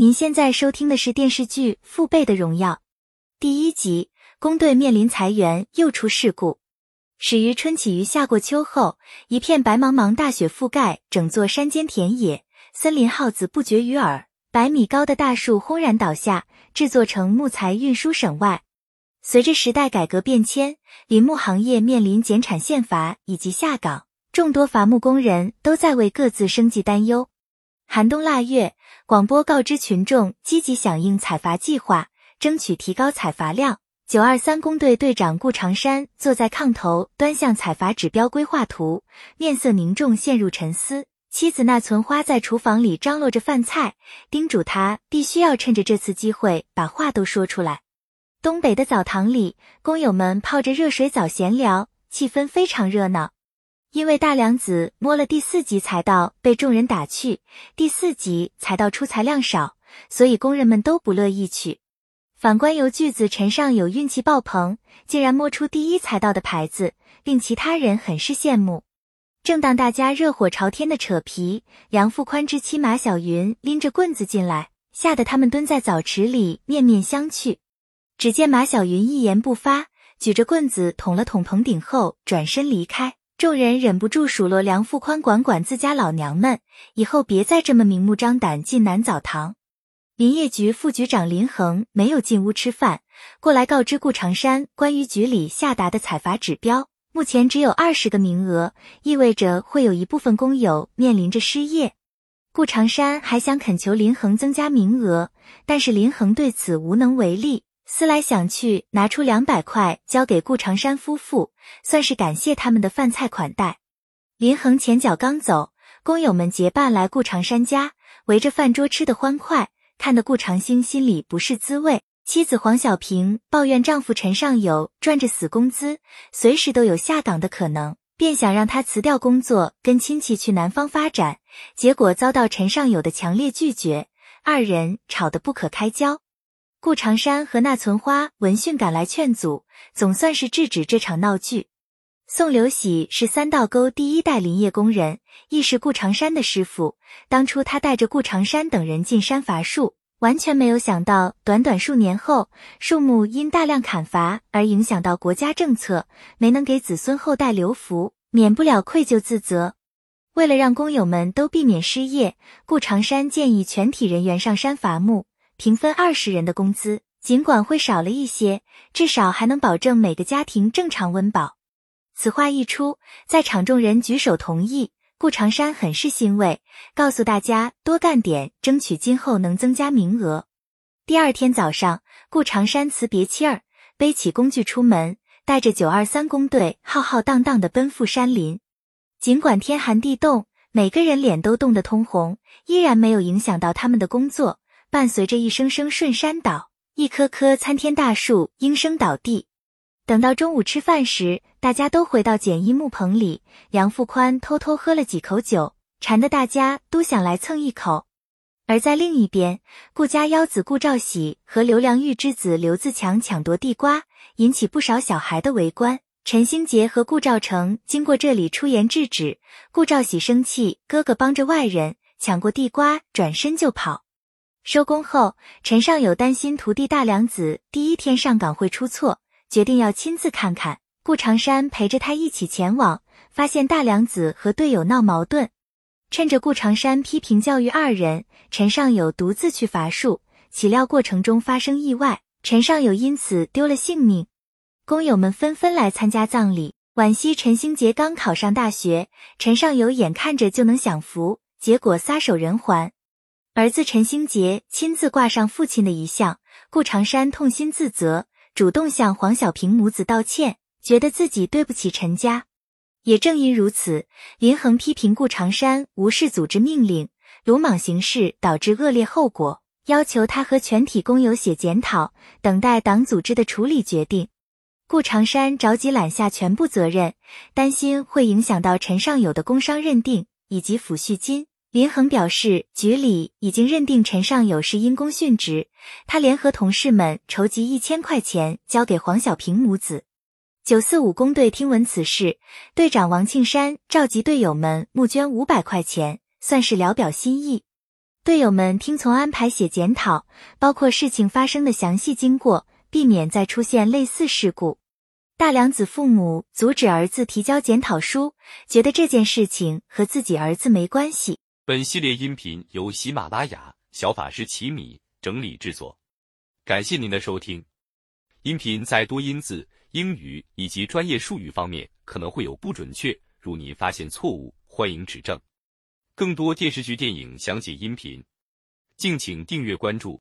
您现在收听的是电视剧《父辈的荣耀》第一集。工队面临裁员，又出事故。始于春起于夏过秋后，一片白茫茫大雪覆盖整座山间田野，森林号子不绝于耳。百米高的大树轰然倒下，制作成木材运输省外。随着时代改革变迁，林木行业面临减产限伐以及下岗，众多伐木工人都在为各自生计担忧。寒冬腊月，广播告知群众积极响应采伐计划，争取提高采伐量。九二三工队队长顾长山坐在炕头，端详采伐指标规划图，面色凝重，陷入沉思。妻子那存花在厨房里张罗着饭菜，叮嘱他必须要趁着这次机会把话都说出来。东北的澡堂里，工友们泡着热水澡闲聊，气氛非常热闹。因为大梁子摸了第四级财道，被众人打趣第四级财道出材量少，所以工人们都不乐意去。反观由句子陈上有运气爆棚，竟然摸出第一财道的牌子，令其他人很是羡慕。正当大家热火朝天的扯皮，梁富宽之妻马小云拎着棍子进来，吓得他们蹲在澡池里面面相觑。只见马小云一言不发，举着棍子捅了捅棚顶后，转身离开。众人忍不住数落梁富宽管管自家老娘们，以后别再这么明目张胆进男澡堂。林业局副局长林恒没有进屋吃饭，过来告知顾长山关于局里下达的采伐指标，目前只有二十个名额，意味着会有一部分工友面临着失业。顾长山还想恳求林恒增加名额，但是林恒对此无能为力。思来想去，拿出两百块交给顾长山夫妇，算是感谢他们的饭菜款待。林恒前脚刚走，工友们结伴来顾长山家，围着饭桌吃得欢快，看得顾长兴心里不是滋味。妻子黄小平抱怨丈夫陈尚友赚着死工资，随时都有下岗的可能，便想让他辞掉工作，跟亲戚去南方发展，结果遭到陈尚友的强烈拒绝，二人吵得不可开交。顾长山和那存花闻讯赶来劝阻，总算是制止这场闹剧。宋留喜是三道沟第一代林业工人，亦是顾长山的师傅。当初他带着顾长山等人进山伐树，完全没有想到，短短数年后，树木因大量砍伐而影响到国家政策，没能给子孙后代留福，免不了愧疚自责。为了让工友们都避免失业，顾长山建议全体人员上山伐木。平分二十人的工资，尽管会少了一些，至少还能保证每个家庭正常温饱。此话一出，在场众人举手同意。顾长山很是欣慰，告诉大家多干点，争取今后能增加名额。第二天早上，顾长山辞别妻儿，背起工具出门，带着九二三工队浩浩荡荡地奔赴山林。尽管天寒地冻，每个人脸都冻得通红，依然没有影响到他们的工作。伴随着一声声顺山倒，一棵棵参天大树应声倒地。等到中午吃饭时，大家都回到简易木棚里。梁富宽偷偷喝了几口酒，馋得大家都想来蹭一口。而在另一边，顾家幺子顾兆喜和刘良玉之子刘自强抢夺地瓜，引起不少小孩的围观。陈兴杰和顾兆成经过这里出言制止，顾兆喜生气，哥哥帮着外人抢过地瓜，转身就跑。收工后，陈尚友担心徒弟大梁子第一天上岗会出错，决定要亲自看看。顾长山陪着他一起前往，发现大梁子和队友闹矛盾。趁着顾长山批评教育二人，陈尚友独自去伐树，岂料过程中发生意外，陈尚友因此丢了性命。工友们纷纷来参加葬礼，惋惜陈兴杰刚考上大学，陈尚友眼看着就能享福，结果撒手人寰。儿子陈兴杰亲自挂上父亲的遗像，顾长山痛心自责，主动向黄小平母子道歉，觉得自己对不起陈家。也正因如此，林恒批评顾长山无视组织命令，鲁莽行事导致恶劣后果，要求他和全体工友写检讨，等待党组织的处理决定。顾长山着急揽下全部责任，担心会影响到陈尚友的工伤认定以及抚恤金。林恒表示，局里已经认定陈尚友是因公殉职，他联合同事们筹集一千块钱交给黄小平母子。九四五工队听闻此事，队长王庆山召集队友们募捐五百块钱，算是聊表心意。队友们听从安排写检讨，包括事情发生的详细经过，避免再出现类似事故。大良子父母阻止儿子提交检讨书，觉得这件事情和自己儿子没关系。本系列音频由喜马拉雅小法师奇米整理制作，感谢您的收听。音频在多音字、英语以及专业术语方面可能会有不准确，如您发现错误，欢迎指正。更多电视剧、电影详解音频，敬请订阅关注。